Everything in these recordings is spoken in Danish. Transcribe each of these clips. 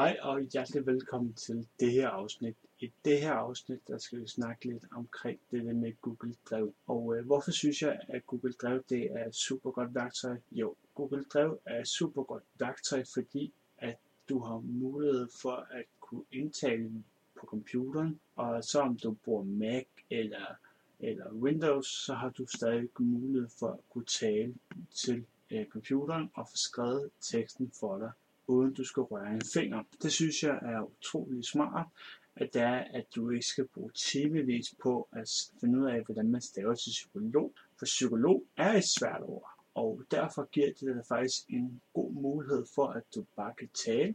Hej og hjertelig velkommen til det her afsnit. I det her afsnit, der skal vi snakke lidt omkring det der med Google Drive. Og øh, hvorfor synes jeg, at Google Drive det er et super godt værktøj? Jo, Google Drive er et super godt værktøj, fordi at du har mulighed for at kunne indtale på computeren, og så om du bruger Mac eller, eller Windows, så har du stadig mulighed for at kunne tale til øh, computeren og få skrevet teksten for dig uden du skal røre en finger. Det synes jeg er utrolig smart, at det er, at du ikke skal bruge timevis på at finde ud af, hvordan man staver til psykolog. For psykolog er et svært ord, og derfor giver det dig faktisk en god mulighed for, at du bare kan tale,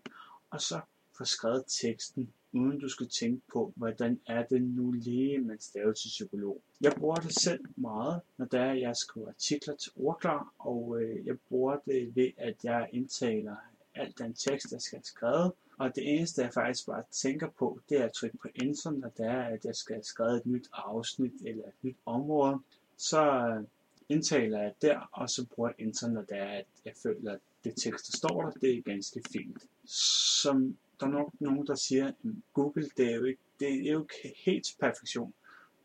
og så få skrevet teksten, uden du skal tænke på, hvordan er det nu lige, man staver til psykolog. Jeg bruger det selv meget, når det er, at jeg skriver artikler til ordklar, og øh, jeg bruger det ved, at jeg indtaler alt den tekst, der skal skrive. Og det eneste, jeg faktisk bare tænker på, det er at trykke på enter, når det er, at jeg skal skrive et nyt afsnit eller et nyt område. Så øh, indtaler jeg der, og så bruger jeg enter, når det er, at jeg føler, at det tekst, der står der, det er ganske fint. Som der er nok nogen, der siger, at Google, det er jo ikke, det er jo ikke helt perfektion.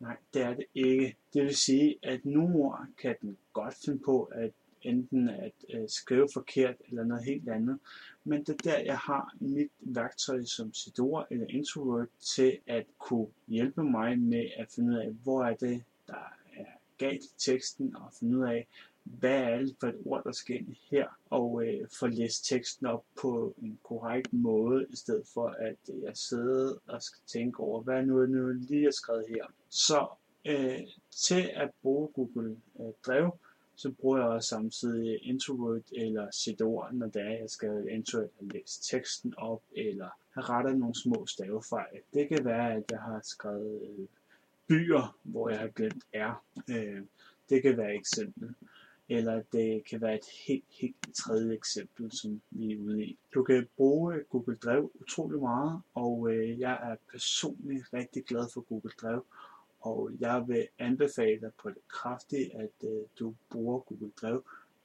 Nej, det er det ikke. Det vil sige, at nu kan den godt finde på at enten at øh, skrive forkert eller noget helt andet. Men det er der, jeg har mit værktøj som Sidora eller Introvert til at kunne hjælpe mig med at finde ud af, hvor er det, der er galt i teksten, og finde ud af, hvad er det for et ord, der skal ind her, og øh, få læst teksten op på en korrekt måde, i stedet for at jeg sidder og skal tænke over, hvad er nu, nu lige er skrevet her. Så øh, til at bruge Google øh, Drive, så bruger jeg også samtidig Introvert eller Sidor, når det er, jeg skal eventuelt have læst teksten op, eller have rettet nogle små stavefejl. Det kan være, at jeg har skrevet øh, byer, hvor jeg har glemt R. Øh, det kan være et eksempel. Eller det kan være et helt, helt tredje eksempel, som vi er ude i. Du kan bruge øh, Google Drive utrolig meget, og øh, jeg er personligt rigtig glad for Google Drive, og jeg vil anbefale dig på det kraftige, at øh, du bruger Google Drive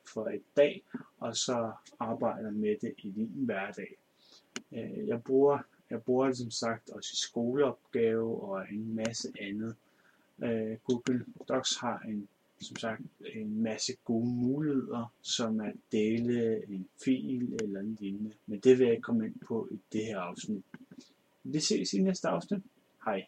for et dag, og så arbejder med det i din hverdag. Øh, jeg, bruger, jeg bruger det som sagt også i skoleopgave og en masse andet. Øh, Google Docs har en, som sagt en masse gode muligheder, som at dele en fil eller en lignende. Men det vil jeg komme ind på i det her afsnit. Vi ses i næste afsnit. Hej.